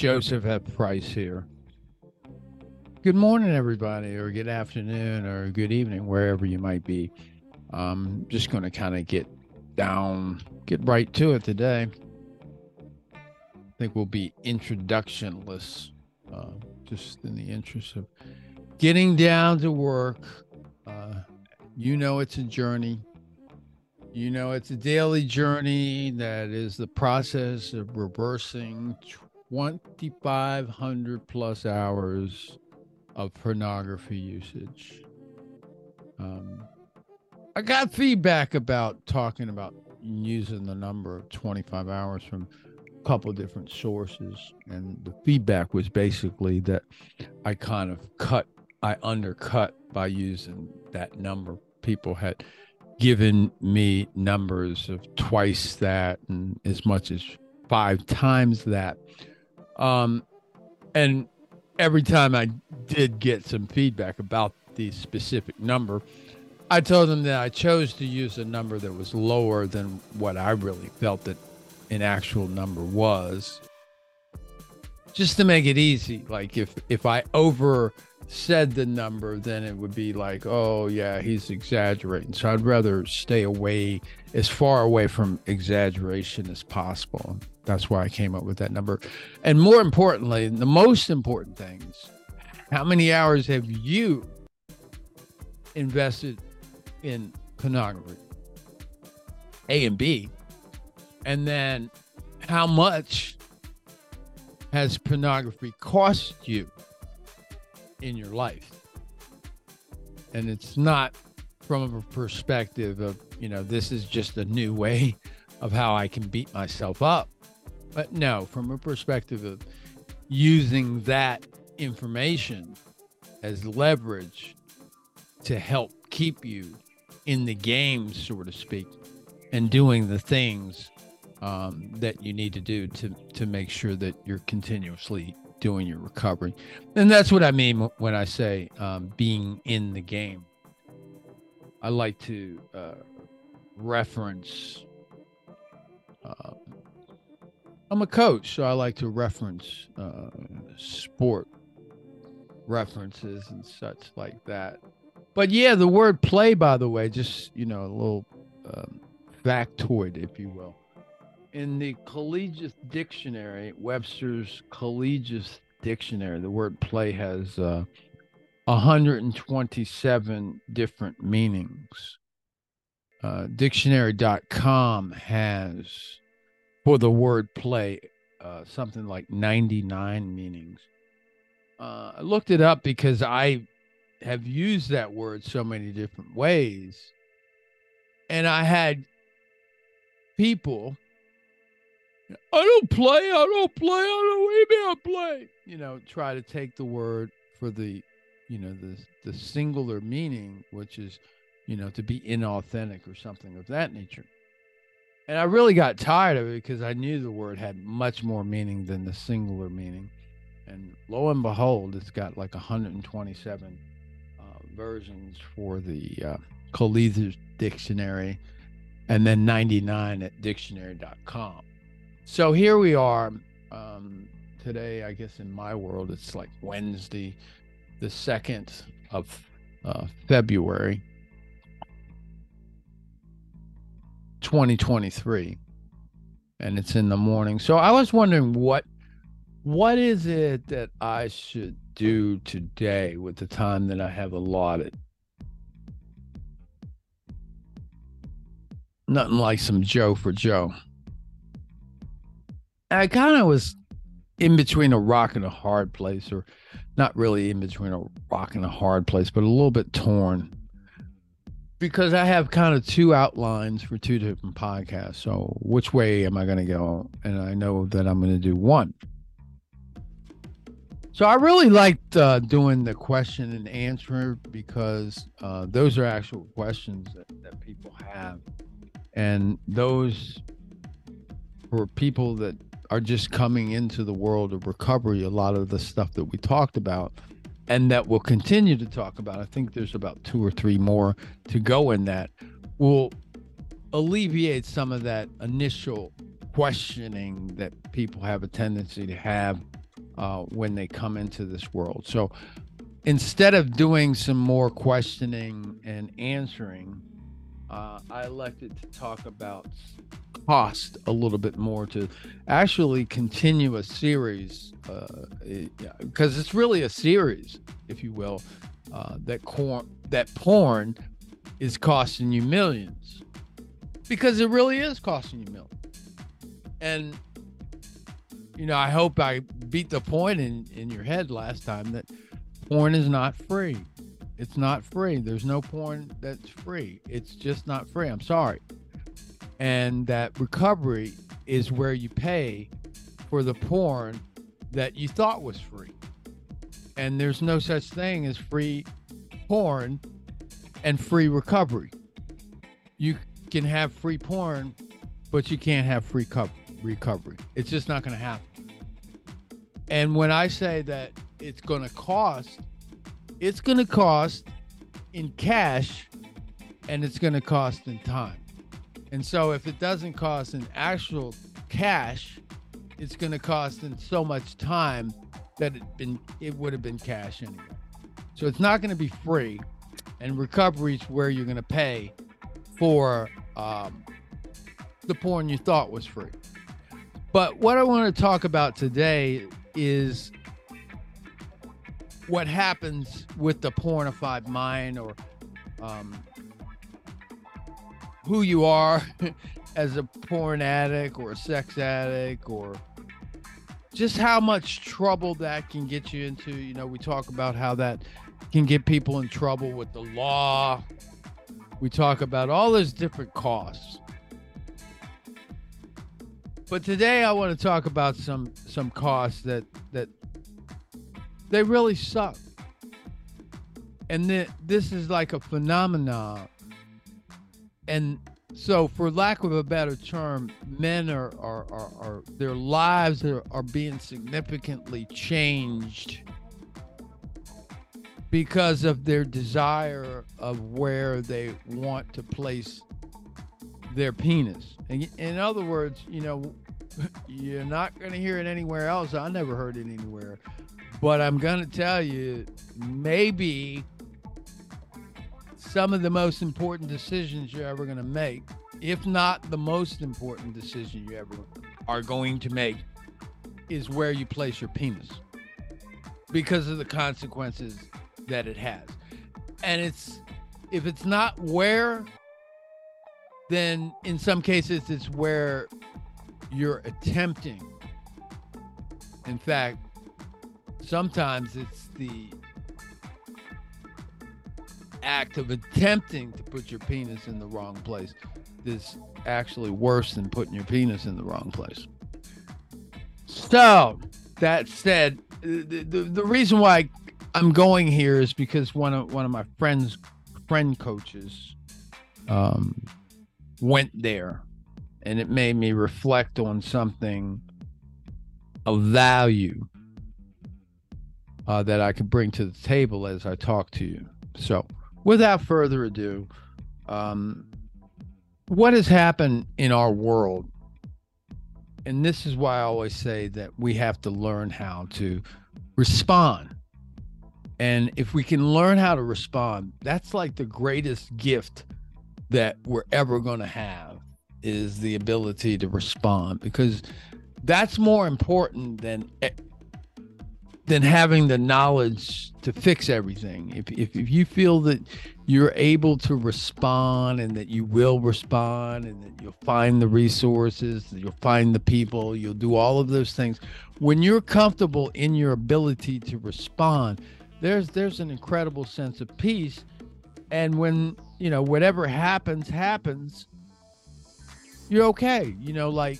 Joseph F. Price here. Good morning, everybody, or good afternoon, or good evening, wherever you might be. I'm just going to kind of get down, get right to it today. I think we'll be introductionless, uh, just in the interest of getting down to work. Uh, you know, it's a journey. You know, it's a daily journey that is the process of reversing 2,500 plus hours of pornography usage. Um, I got feedback about talking about using the number of 25 hours from a couple different sources. And the feedback was basically that I kind of cut, I undercut by using that number. People had given me numbers of twice that and as much as five times that. Um, and every time I did get some feedback about the specific number, I told them that I chose to use a number that was lower than what I really felt that an actual number was. Just to make it easy. Like if if I over said the number, then it would be like, oh, yeah, he's exaggerating. So I'd rather stay away, as far away from exaggeration as possible. That's why I came up with that number. And more importantly, the most important things how many hours have you invested in pornography? A and B. And then how much has pornography cost you? In your life. And it's not from a perspective of, you know, this is just a new way of how I can beat myself up. But no, from a perspective of using that information as leverage to help keep you in the game, so to speak, and doing the things um, that you need to do to to make sure that you're continuously doing your recovery. And that's what I mean when I say um, being in the game. I like to uh, reference. Uh, I'm a coach, so I like to reference uh, sport references and such like that. But yeah, the word play, by the way, just, you know, a little um, factoid, if you will in the collegiate dictionary, Webster's collegiate dictionary, the word play has uh, 127 different meanings. Uh, dictionary.com has, for the word play, uh, something like 99 meanings. Uh, I looked it up because I have used that word so many different ways. And I had people I don't play. I don't play. I don't even play. You know, try to take the word for the, you know, the the singular meaning, which is, you know, to be inauthentic or something of that nature. And I really got tired of it because I knew the word had much more meaning than the singular meaning. And lo and behold, it's got like 127 uh, versions for the uh, Dictionary and then 99 at dictionary.com. So here we are. Um, today, I guess in my world, it's like Wednesday, the 2nd of uh, February, 2023. And it's in the morning. So I was wondering what what is it that I should do today with the time that I have allotted? Nothing like some Joe for Joe. I kind of was in between a rock and a hard place, or not really in between a rock and a hard place, but a little bit torn because I have kind of two outlines for two different podcasts. So, which way am I going to go? And I know that I'm going to do one. So, I really liked uh, doing the question and answer because uh, those are actual questions that, that people have. And those for people that are just coming into the world of recovery, a lot of the stuff that we talked about and that we'll continue to talk about. I think there's about two or three more to go in that will alleviate some of that initial questioning that people have a tendency to have uh, when they come into this world. So instead of doing some more questioning and answering, uh, I elected to talk about cost a little bit more to actually continue a series because uh, it's really a series, if you will, uh, that cor- that porn is costing you millions because it really is costing you millions. And you know, I hope I beat the point in in your head last time that porn is not free. It's not free. There's no porn that's free. It's just not free. I'm sorry. And that recovery is where you pay for the porn that you thought was free. And there's no such thing as free porn and free recovery. You can have free porn, but you can't have free co- recovery. It's just not going to happen. And when I say that it's going to cost, it's going to cost in cash and it's going to cost in time. And so if it doesn't cost in actual cash, it's going to cost in so much time that it been it would have been cash anyway. So it's not going to be free, and recovery is where you're going to pay for um, the porn you thought was free. But what I want to talk about today is what happens with the pornified mind or um, who you are as a porn addict or a sex addict or just how much trouble that can get you into. You know, we talk about how that can get people in trouble with the law. We talk about all those different costs. But today I want to talk about some some costs that that they really suck. And then this is like a phenomenon. And so for lack of a better term, men are are, are, are their lives are, are being significantly changed because of their desire of where they want to place their penis. In other words, you know, you're not going to hear it anywhere else. I never heard it anywhere. But I'm going to tell you, maybe some of the most important decisions you're ever going to make, if not the most important decision you ever are going to make, is where you place your penis because of the consequences that it has. And it's, if it's not where then in some cases it's where you're attempting. In fact, sometimes it's the act of attempting to put your penis in the wrong place that's actually worse than putting your penis in the wrong place. So, that said, the, the, the reason why I'm going here is because one of one of my friends friend coaches um, went there and it made me reflect on something of value uh, that I can bring to the table as I talk to you. So, without further ado, um, what has happened in our world, and this is why I always say that we have to learn how to respond. And if we can learn how to respond, that's like the greatest gift that we're ever going to have is the ability to respond because that's more important than than having the knowledge to fix everything. If, if, if you feel that you're able to respond and that you will respond and that you'll find the resources, you'll find the people, you'll do all of those things. When you're comfortable in your ability to respond, there's there's an incredible sense of peace. And when you know, whatever happens, happens, you're okay. You know, like,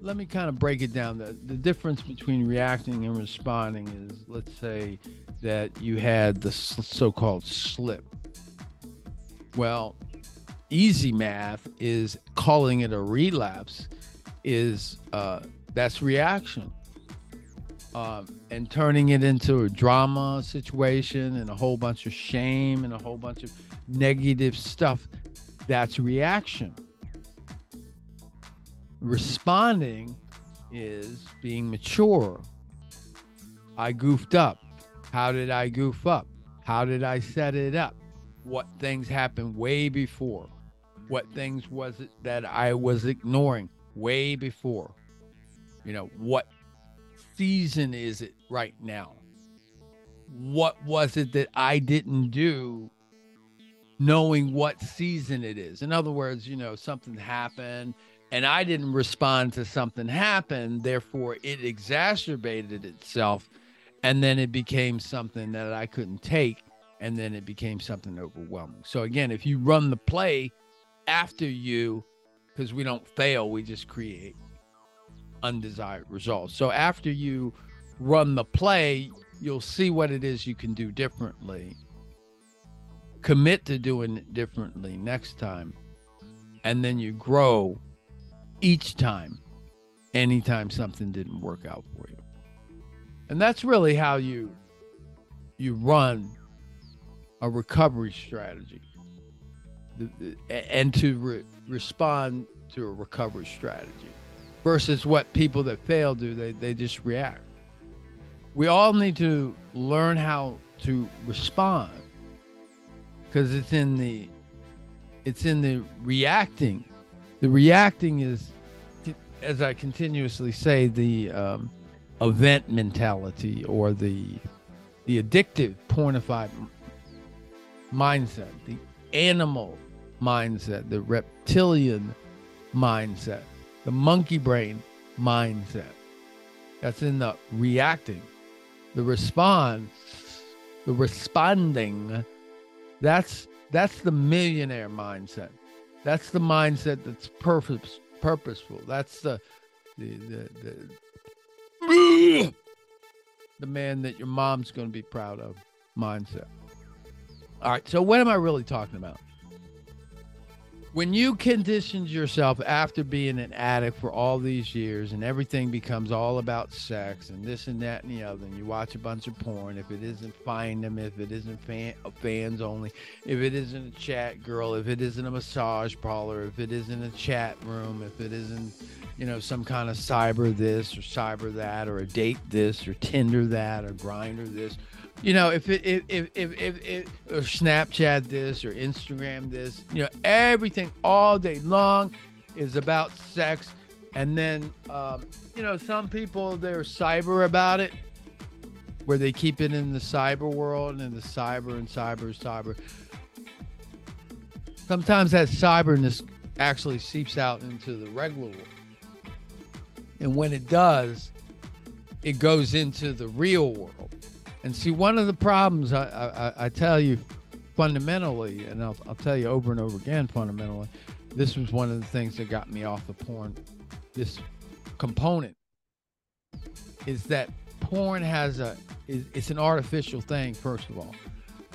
let me kind of break it down. The, the difference between reacting and responding is let's say that you had the so called slip. Well, easy math is calling it a relapse, is uh, that's reaction. Um, and turning it into a drama situation and a whole bunch of shame and a whole bunch of negative stuff, that's reaction. Responding is being mature I goofed up. How did I goof up? How did I set it up? What things happened way before? What things was it that I was ignoring way before? You know, what season is it right now? What was it that I didn't do knowing what season it is? In other words, you know, something happened and I didn't respond to something happened, therefore it exacerbated itself and then it became something that I couldn't take and then it became something overwhelming. So again, if you run the play after you because we don't fail, we just create undesired results. So after you run the play, you'll see what it is you can do differently. Commit to doing it differently next time. And then you grow each time, anytime something didn't work out for you. And that's really how you you run a recovery strategy and to re- respond to a recovery strategy versus what people that fail do they, they just react we all need to learn how to respond because it's in the it's in the reacting the reacting is as i continuously say the um, event mentality or the the addictive pornified mindset the animal mindset the reptilian mindset the monkey brain mindset. That's in the reacting. The response, the responding, that's that's the millionaire mindset. That's the mindset that's purpose purposeful. That's the the the, the, the man that your mom's going to be proud of mindset. All right, so what am I really talking about? When you conditioned yourself after being an addict for all these years and everything becomes all about sex and this and that and the other and you watch a bunch of porn if it isn't find them if it isn't fan, uh, fans only if it isn't a chat girl if it isn't a massage parlor if it isn't a chat room if it isn't you know some kind of cyber this or cyber that or a date this or tinder that or Grindr this you know, if it if if if, if, if Snapchat this or Instagram this, you know, everything all day long is about sex, and then um, you know, some people they're cyber about it, where they keep it in the cyber world and the cyber and cyber cyber. Sometimes that cyberness actually seeps out into the regular world, and when it does, it goes into the real world and see, one of the problems I, I, I tell you fundamentally, and I'll, I'll tell you over and over again fundamentally, this was one of the things that got me off the porn. This component is that porn has a it's an artificial thing first of all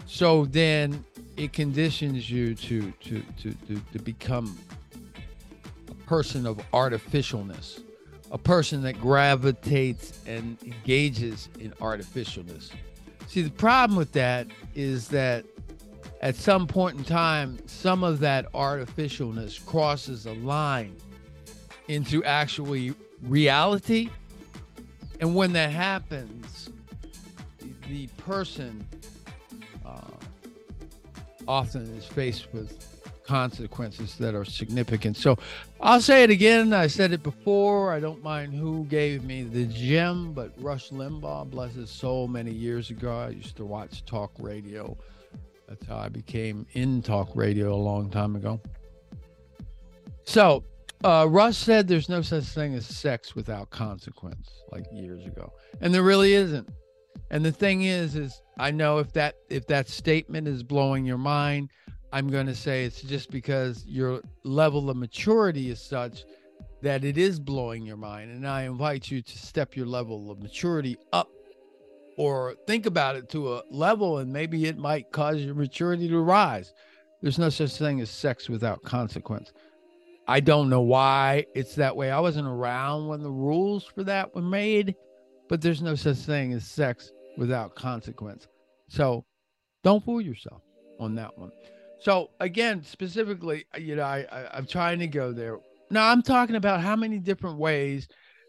so then it conditions you to to to to, to become a person of artificialness a person that gravitates and engages in artificialness. See, the problem with that is that at some point in time, some of that artificialness crosses a line into actually reality. And when that happens, the person uh, often is faced with consequences that are significant. So I'll say it again. I said it before. I don't mind who gave me the gem, but Rush Limbaugh, bless his soul, many years ago, I used to watch talk radio. That's how I became in talk radio a long time ago. So uh, Rush said there's no such thing as sex without consequence, like years ago, and there really isn't. And the thing is, is I know if that if that statement is blowing your mind, I'm going to say it's just because your level of maturity is such that it is blowing your mind. And I invite you to step your level of maturity up or think about it to a level and maybe it might cause your maturity to rise. There's no such thing as sex without consequence. I don't know why it's that way. I wasn't around when the rules for that were made, but there's no such thing as sex without consequence. So don't fool yourself on that one. So again, specifically, uh, you know, I, I I'm trying to go there. Now I'm talking about how many different ways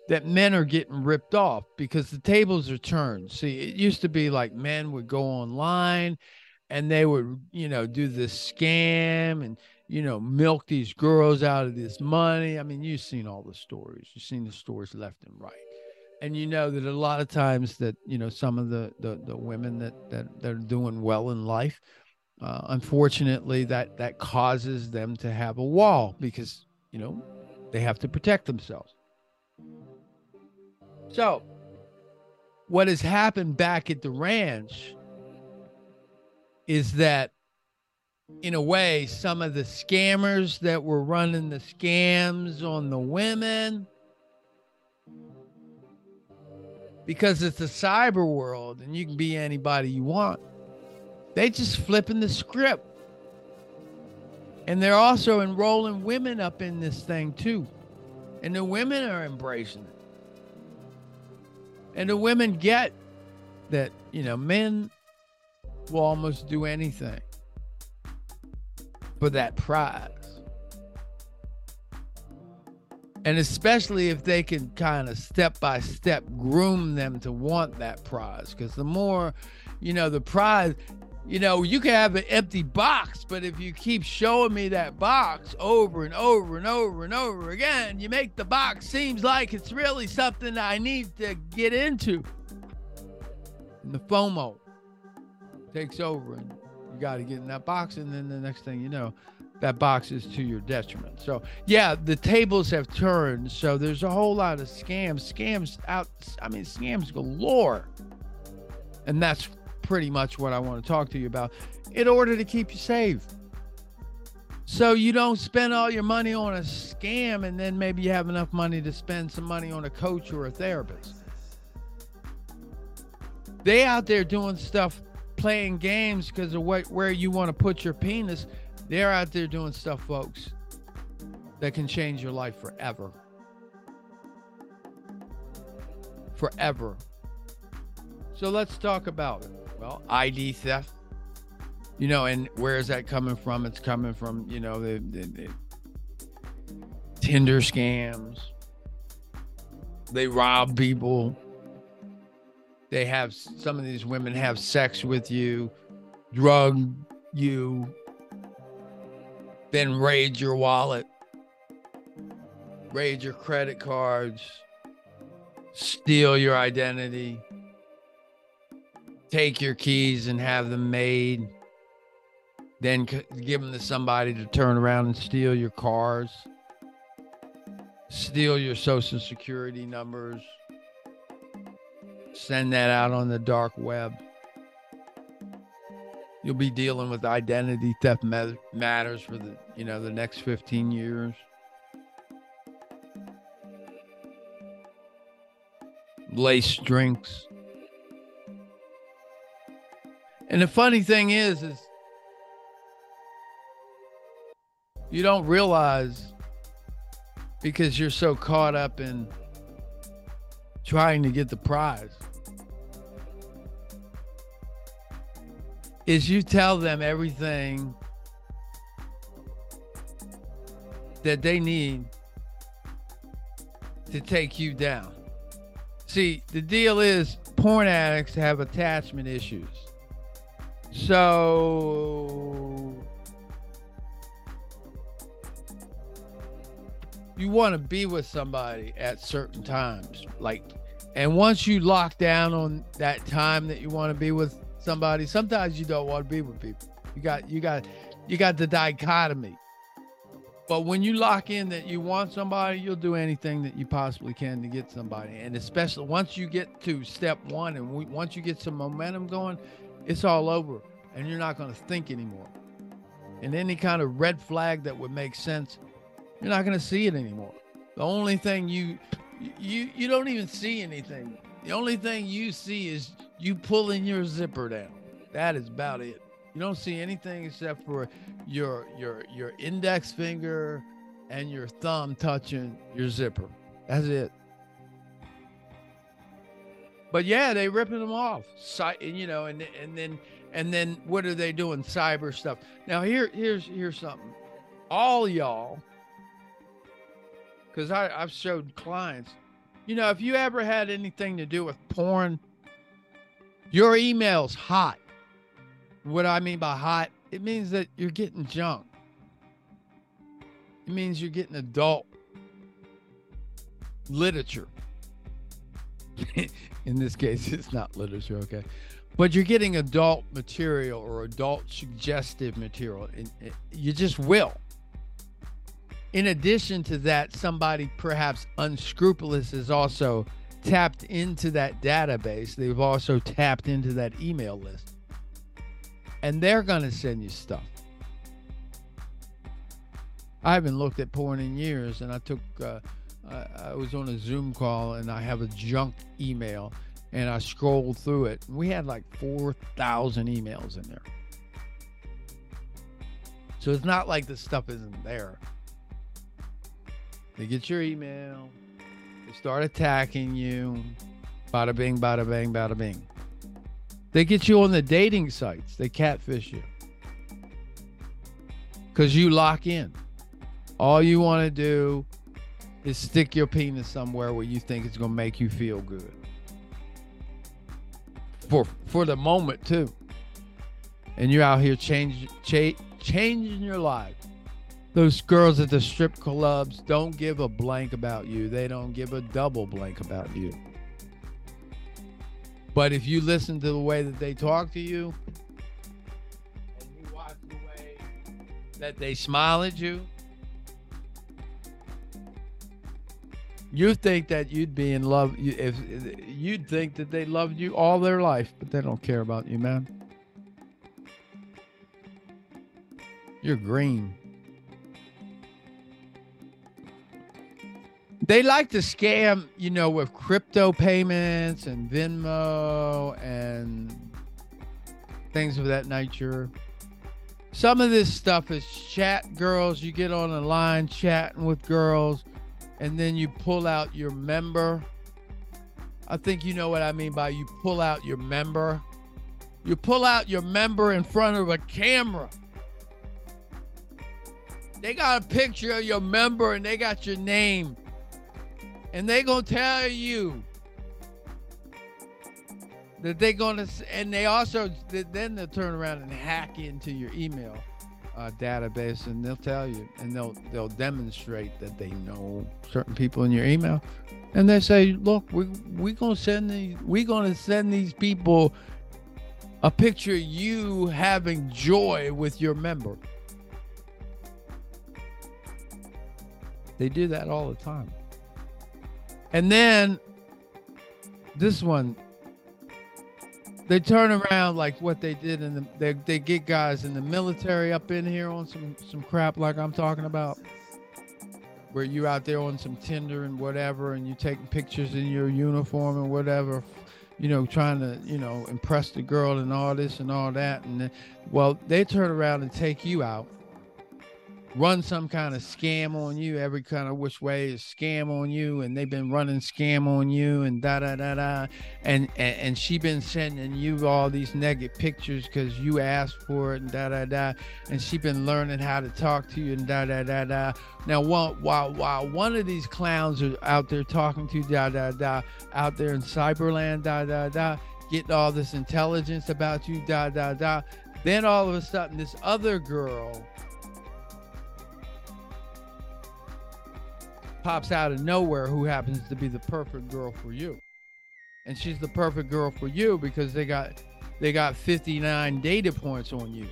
that men are getting ripped off because the tables are turned. See, it used to be like men would go online and they would, you know, do this scam and, you know, milk these girls out of this money. I mean, you've seen all the stories. You've seen the stories left and right. And you know that a lot of times that, you know, some of the the, the women that, that that are doing well in life, uh, unfortunately that that causes them to have a wall because, you know, they have to protect themselves. So, what has happened back at the ranch is that, in a way, some of the scammers that were running the scams on the women, because it's a cyber world and you can be anybody you want, they just flipping the script. And they're also enrolling women up in this thing too. And the women are embracing it. And the women get that, you know, men will almost do anything for that prize. And especially if they can kind of step by step groom them to want that prize. Because the more, you know, the prize, you know, you can have an empty box, but if you keep showing me that box over and over and over and over again, you make the box seems like it's really something I need to get into. And the FOMO takes over and you got to get in that box and then the next thing you know, that box is to your detriment. So, yeah, the tables have turned. So there's a whole lot of scams, scams out I mean scams galore. And that's pretty much what I want to talk to you about in order to keep you safe. So you don't spend all your money on a scam and then maybe you have enough money to spend some money on a coach or a therapist. They out there doing stuff playing games because of what, where you want to put your penis. They're out there doing stuff, folks, that can change your life forever. Forever. So let's talk about it. Well, ID theft. You know, and where is that coming from? It's coming from, you know, the, the, the Tinder scams. They rob people. They have some of these women have sex with you, drug you, then raid your wallet, raid your credit cards, steal your identity take your keys and have them made, then give them to somebody to turn around and steal your cars, steal your social security numbers, send that out on the dark web. You'll be dealing with identity theft matters for the, you know, the next 15 years. Lace drinks. And the funny thing is, is you don't realize because you're so caught up in trying to get the prize is you tell them everything that they need to take you down. See, the deal is porn addicts have attachment issues. So you want to be with somebody at certain times. Like and once you lock down on that time that you want to be with somebody, sometimes you don't want to be with people. You got you got you got the dichotomy. But when you lock in that you want somebody, you'll do anything that you possibly can to get somebody. And especially once you get to step one and we, once you get some momentum going, it's all over and you're not going to think anymore. And any kind of red flag that would make sense, you're not going to see it anymore. The only thing you you you don't even see anything. The only thing you see is you pulling your zipper down. That is about it. You don't see anything except for your your your index finger and your thumb touching your zipper. That's it. But yeah, they ripping them off. You know, and and then and then what are they doing? Cyber stuff. Now here here's here's something. All y'all, because I've showed clients, You know, if you ever had anything to do with porn, your email's hot. What I mean by hot, it means that you're getting junk. It means you're getting adult literature. In this case, it's not literature, okay? But you're getting adult material or adult suggestive material. And you just will. In addition to that, somebody perhaps unscrupulous is also tapped into that database. They've also tapped into that email list. And they're going to send you stuff. I haven't looked at porn in years, and I took, uh, I, was on a Zoom call, and I have a junk email, and I scrolled through it. We had like 4,000 emails in there. So it's not like the stuff isn't there. They get your email, they start attacking you. Bada bing, bada bang, bada bing. They get you on the dating sites, they catfish you. Because you lock in. All you want to do is stick your penis somewhere where you think it's to make you feel good. For for the moment too. And you're out here change, cha- changing your life. Those girls at the strip clubs don't give a blank about you. They don't give a double blank about you. But if you listen to the way that they talk to you and you watch the way that they smile at you, you think that you'd be in love if you'd think that they loved you all their life, but they don't care about you, man. You're green. They like to scam, you know, with crypto payments and Venmo and things of that nature. Some of this stuff is chat girls. You get on a line chatting with girls, and then you pull out your member. I think you know what I mean by you pull out your member. You pull out your member in front of a camera. They got a picture of your member and they got your name and they gonna tell you that they gonna and they also then they'll turn around and hack into your email uh, database and they'll tell you and they'll they'll demonstrate that they know certain people in your email. And they say look we we gonna send these we gonna send these people a picture you having joy with your member. They do that all the time. And then this one, they turn around like what they did in the they, they get guys in the military up in here on some some crap like I'm talking about. Where you out there on some Tinder and whatever, and you taking pictures in your uniform and whatever, you know, trying to, you know, impress the girl and all this and all that. And then, well, they turn around and take you out run some kind of scam on you every kind of which way is scam on you and they've been running scam on you and da da da da and and, and she been sending you all these negative pictures because you asked for it and da da da and she been learning how to talk to you and da da da da now one while while one of these clowns are out there talking to you da da da out there in cyberland da da da getting all this intelligence about you da da da then all of a sudden this other girl pops out of nowhere who happens to be the perfect girl for you. And she's the perfect girl for you because they got they got 59 data points on you.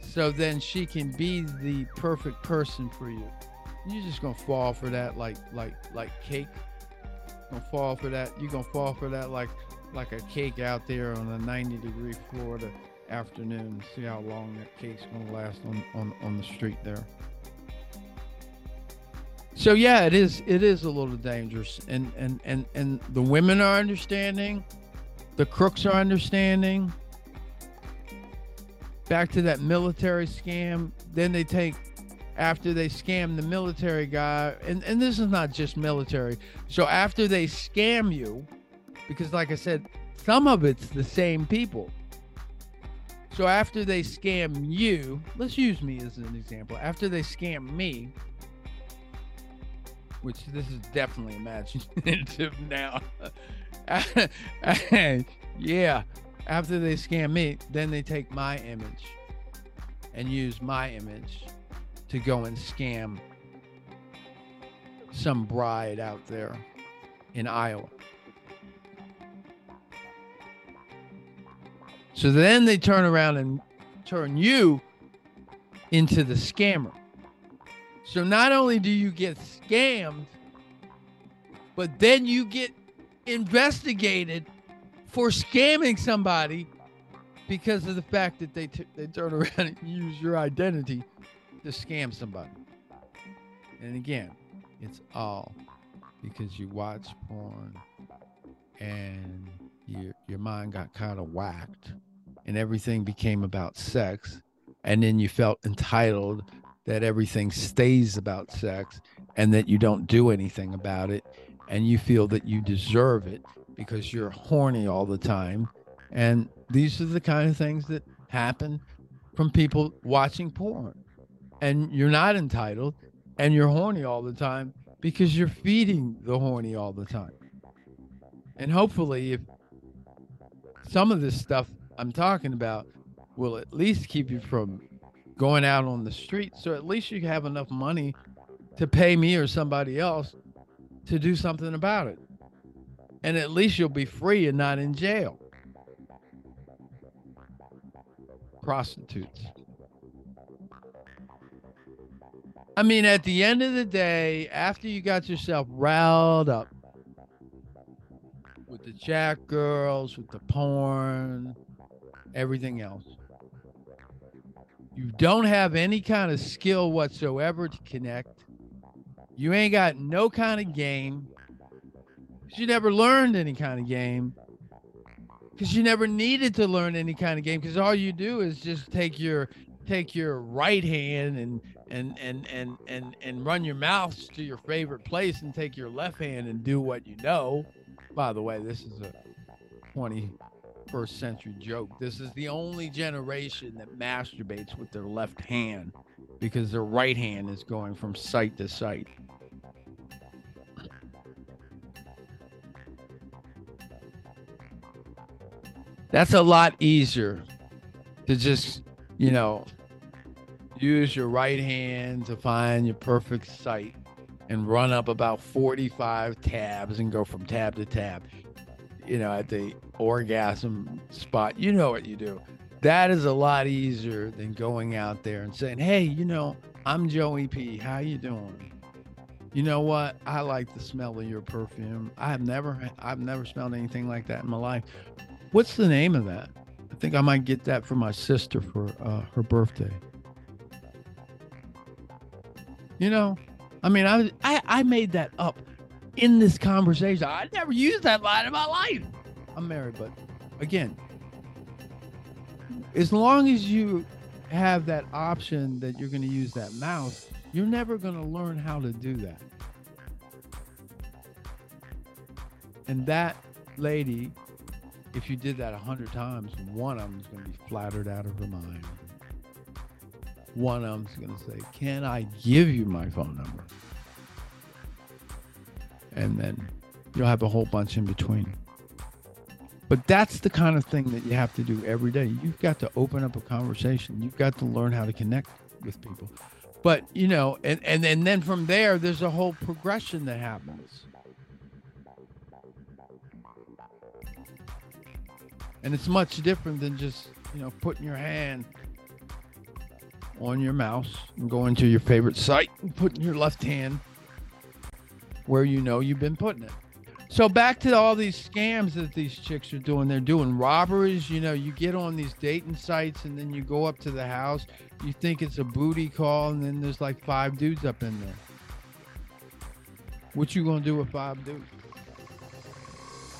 So then she can be the perfect person for you. You're just gonna fall for that like like like cake. Gonna fall for that. You're gonna fall for that like like a cake out there on a 90 degree Florida afternoon. See how long that cake's gonna last on on on the street there. So yeah, it is it is a little dangerous, and and and and the women are understanding, the crooks are understanding. Back to that military scam, then they take after they scam the military guy, and and this is not just military. So after they scam you, because like I said, some of it's the same people. So after they scam you, let's use me as an example. After they scam me, which this is definitely imaginative now. yeah, after they scam me, then they take my image and use my image to go and scam some bride out there in Iowa. So then they turn around and turn you into the scammer. So not only do you get scammed, but then you get investigated for scamming somebody because of the fact that they t- they turn around and use your identity to scam somebody. And again, it's all because you watch porn and your your mind got kind of whacked and everything became about sex and then you felt entitled that everything stays about sex and that you don't do anything about it and you feel that you deserve it because you're horny all the time. And these are the kind of things that happen from people watching porn. And you're not entitled and you're horny all the time because you're feeding the horny all the time. And hopefully if some of this stuff i'm talking about will at least keep you from going out on the street. So at least you have enough money to pay me or somebody else to do something about it. And at least you'll be free and not in jail. Prostitutes. I mean, at the end of the day, after you got yourself riled up with the jack girls, with the porn, everything else, you don't have any kind of skill whatsoever to connect. You ain't got no kind of game. You never learned any kind of game. Because you never needed to learn any kind of game. Because all you do is just take your take your right hand and and and and and and run your mouth to your favorite place and take your left hand and do what you know. By the way, this is a 20 21st century joke. This is the only generation that masturbates with their left hand because their right hand is going from site to site. That's a lot easier to just, you know, use your right hand to find your perfect site and run up about 45 tabs and go from tab to tab you know, at the orgasm spot, you know what you do. That is a lot easier than going out there and saying, "Hey, you know, I'm Joey P. How you doing? You know what? I like the smell of your perfume. I've never I've never smelled anything like that in my life. What's the name of that? I think I might get that for my sister for uh, her birthday. You know, I mean, I, I I made that up in this conversation. I never used that line in my life. I'm married, but again, as long as you have that option that you're going to use that mouse, you're never going to learn how to do that. And that lady, if you did that a hundred times, one of them's going to be flattered out of her mind. One of them's going to say, Can I give you my phone number? And then you'll have a whole bunch in between. But that's the kind of thing that you have to do every day. You've got to open up a conversation. You've got to learn how to connect with people. But you know, and and, and then from there, there's a whole progression that happens. And it's much different than just, you know, putting your hand on your mouse and going to your favorite site and putting your left hand where you know you've been putting it. So back to all these scams that these chicks are doing. They're doing robberies. You know, you get on these dating sites and then you go up to the house. You think it's a booty call, and then there's like five dudes up in there. What you gonna do with five dudes?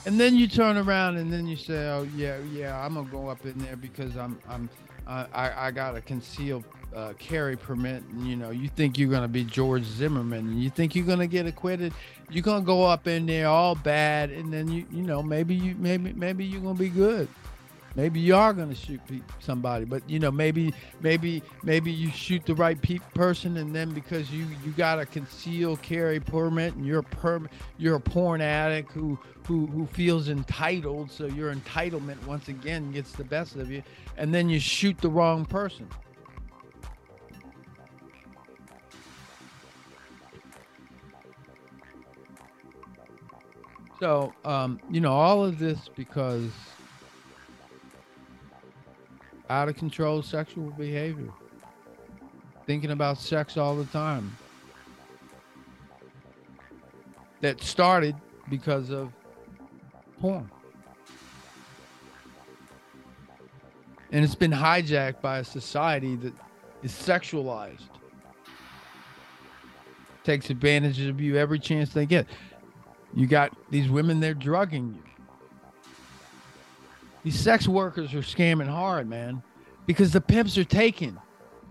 And then you turn around and then you say, "Oh yeah, yeah, I'm gonna go up in there because I'm I'm I I got a concealed uh, carry permit, and you know, you think you're gonna be George Zimmerman, and you think you're gonna get acquitted, you're gonna go up in there all bad, and then you, you know, maybe you, maybe, maybe you're gonna be good. Maybe you are going to shoot somebody, but you know, maybe, maybe, maybe you shoot the right pe- person, and then because you you got a concealed carry permit, and you're a perm, you're a porn addict who who who feels entitled, so your entitlement once again gets the best of you, and then you shoot the wrong person. So, um, you know, all of this because out of control sexual behavior, thinking about sex all the time. That started because of porn. And it's been hijacked by a society that is sexualized, takes advantage of you every chance they get. You got these women, they're drugging you. These sex workers are scamming hard, man, because the pimps are taking.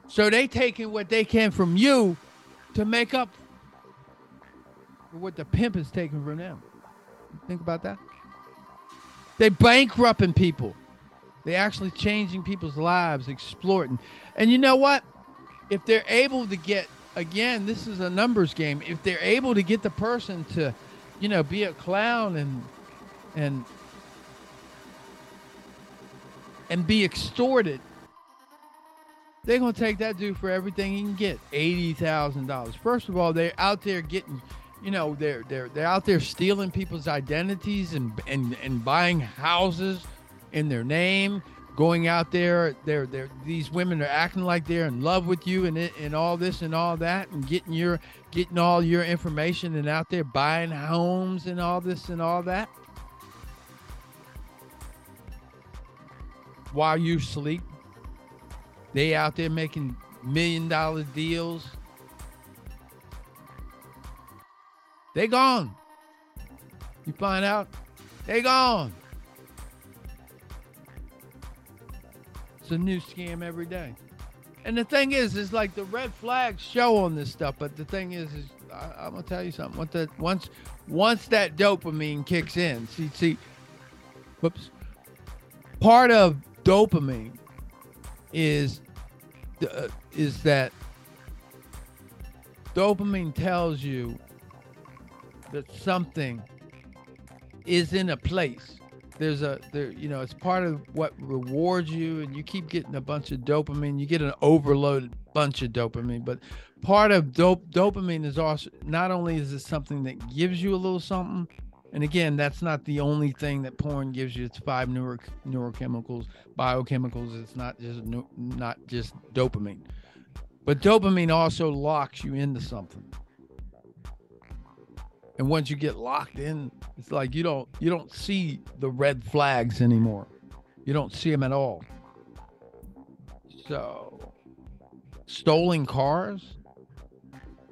So they taking what they can from you to make up for what the pimp is taking from them. Think about that. They bankrupting people. They actually changing people's lives, exploiting. And you know what? If they're able to get again, this is a numbers game. If they're able to get the person to, you know, be a clown and and and be extorted, they're gonna take that dude for everything he can get. Eighty thousand dollars. First of all, they're out there getting, you know, they're they're they're out there stealing people's identities and and and buying houses in their name. Going out there, they're they're these women are acting like they're in love with you and and all this and all that and getting your getting all your information and out there buying homes and all this and all that. while you sleep. They out there making million dollar deals. They gone. You find out they gone. A new scam every day. And the thing is, is like the red flags show on this stuff. But the thing is, is I, am gonna tell you something. Once that once once that dopamine kicks in, see, see, whoops. Part of dopamine is uh, is that dopamine tells you that something is in a place there's a there you know it's part of what rewards you and you keep getting a bunch of dopamine you get an overloaded bunch of dopamine but part of dope dopamine is also not only is it something that gives you a little something and again, that's not the only thing that porn gives you. It's five neuro, neurochemicals, biochemicals. It's not just not just dopamine, but dopamine also locks you into something. And once you get locked in, it's like you don't you don't see the red flags anymore. You don't see them at all. So, stolen cars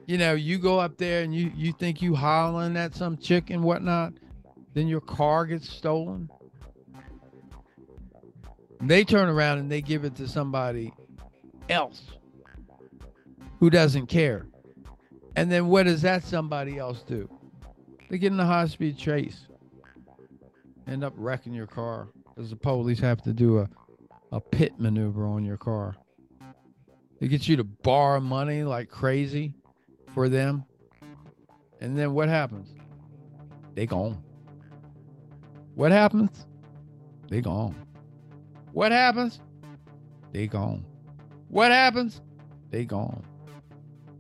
you know, you go up there and you you think you hollering at some chick and whatnot, then your car gets stolen. They turn around and they give it to somebody else who doesn't care. And then what does that somebody else do? They get in a high speed chase, end up wrecking your car because the police have to do a, a pit maneuver on your car. They get you to borrow money like crazy for them. And then what happens? They gone. What happens? They gone. What happens? They gone. What happens? They gone.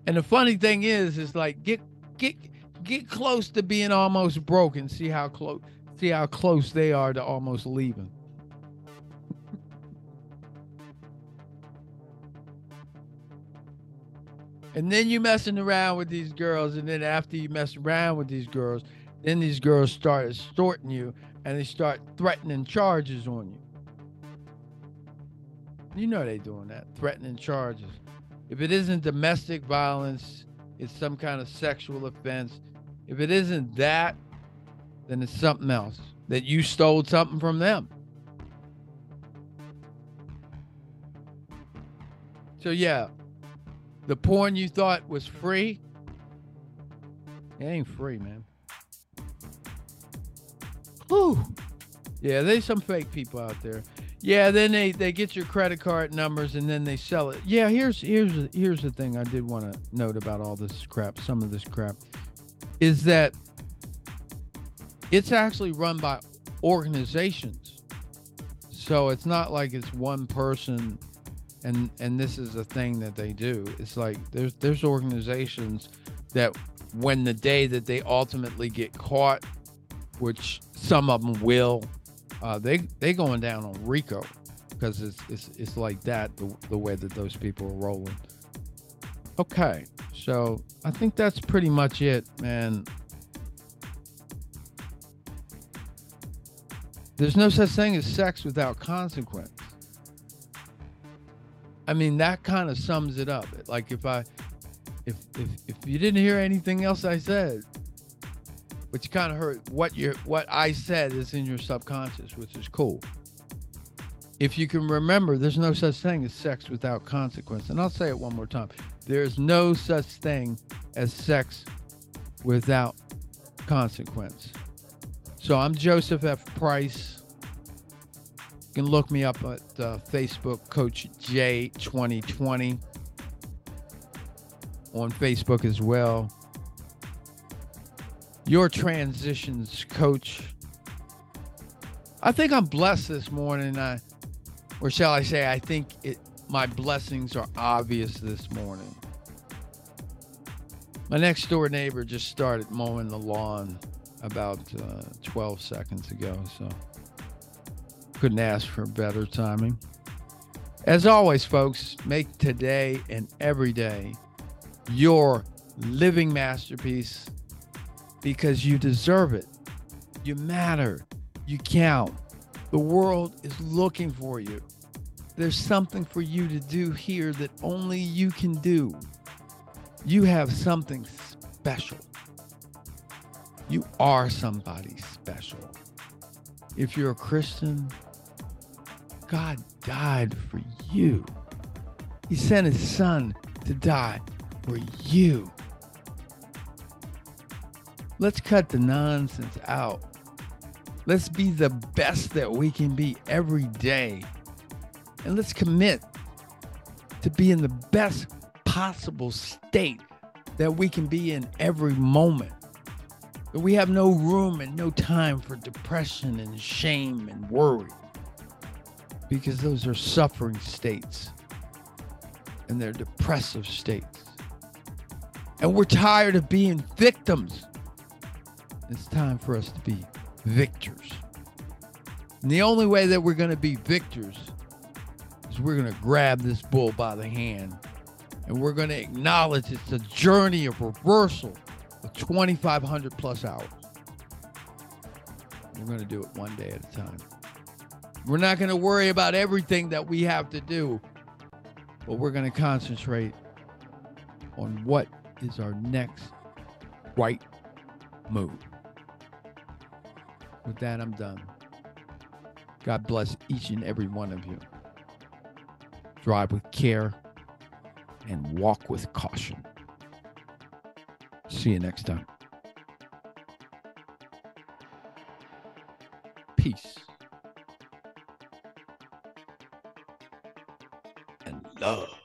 And the funny thing is, is like get get get close to being almost broken. See how close see how close they are to almost leaving. And then you messing around with these girls, and then after you mess around with these girls, then these girls start extorting you and they start threatening charges on you. You know they doing that, threatening charges. If it isn't domestic violence, it's some kind of sexual offense. If it isn't that, then it's something else that you stole something from them. So yeah, the porn you thought was free, it ain't free, man. Whew. Yeah, there's some fake people out there. Yeah, then they they get your credit card numbers and then they sell it. Yeah, here's here's here's the thing I did want to note about all this crap, some of this crap is that it's actually run by organizations. So it's not like it's one person and and this is a thing that they do. It's like there's there's organizations that when the day that they ultimately get caught, which some of them will, uh, they they going down on RICO because it's it's it's like that the, the way that those people are rolling. Okay, so I think that's pretty much it, man. There's no such thing as sex without consequence. I mean, that kind of sums it up. Like if I, if if if you didn't hear anything else I said, but you kind of heard what you what I said is in your subconscious, which is cool. If you can remember, there's no such thing as sex without consequence. And I'll say it one more time. There's no such thing as sex without consequence. So I'm Joseph F. Price. You can look me up at uh, Facebook, Coach J 2020, on Facebook as well. Your transitions coach. I think I'm blessed this morning. I, or shall I say, I think it, my blessings are obvious this morning. My next door neighbor just started mowing the lawn about uh, 12 seconds ago, so couldn't ask for better timing. As always, folks, make today and every day your living masterpiece because you deserve it. You matter. You count. The world is looking for you. There's something for you to do here that only you can do. You have something special. You are somebody special. If you're a Christian, God died for you. He sent his son to die for you. Let's cut the nonsense out. Let's be the best that we can be every day. And let's commit to be in the best possible state that we can be in every moment. That we have no room and no time for depression and shame and worry. Because those are suffering states and they're depressive states. And we're tired of being victims. It's time for us to be victors. And the only way that we're going to be victors we're going to grab this bull by the hand and we're going to acknowledge it's a journey of reversal of 2,500 plus hours. We're going to do it one day at a time. We're not going to worry about everything that we have to do, but we're going to concentrate on what is our next right move. With that, I'm done. God bless each and every one of you. Drive with care and walk with caution. See you next time. Peace and love.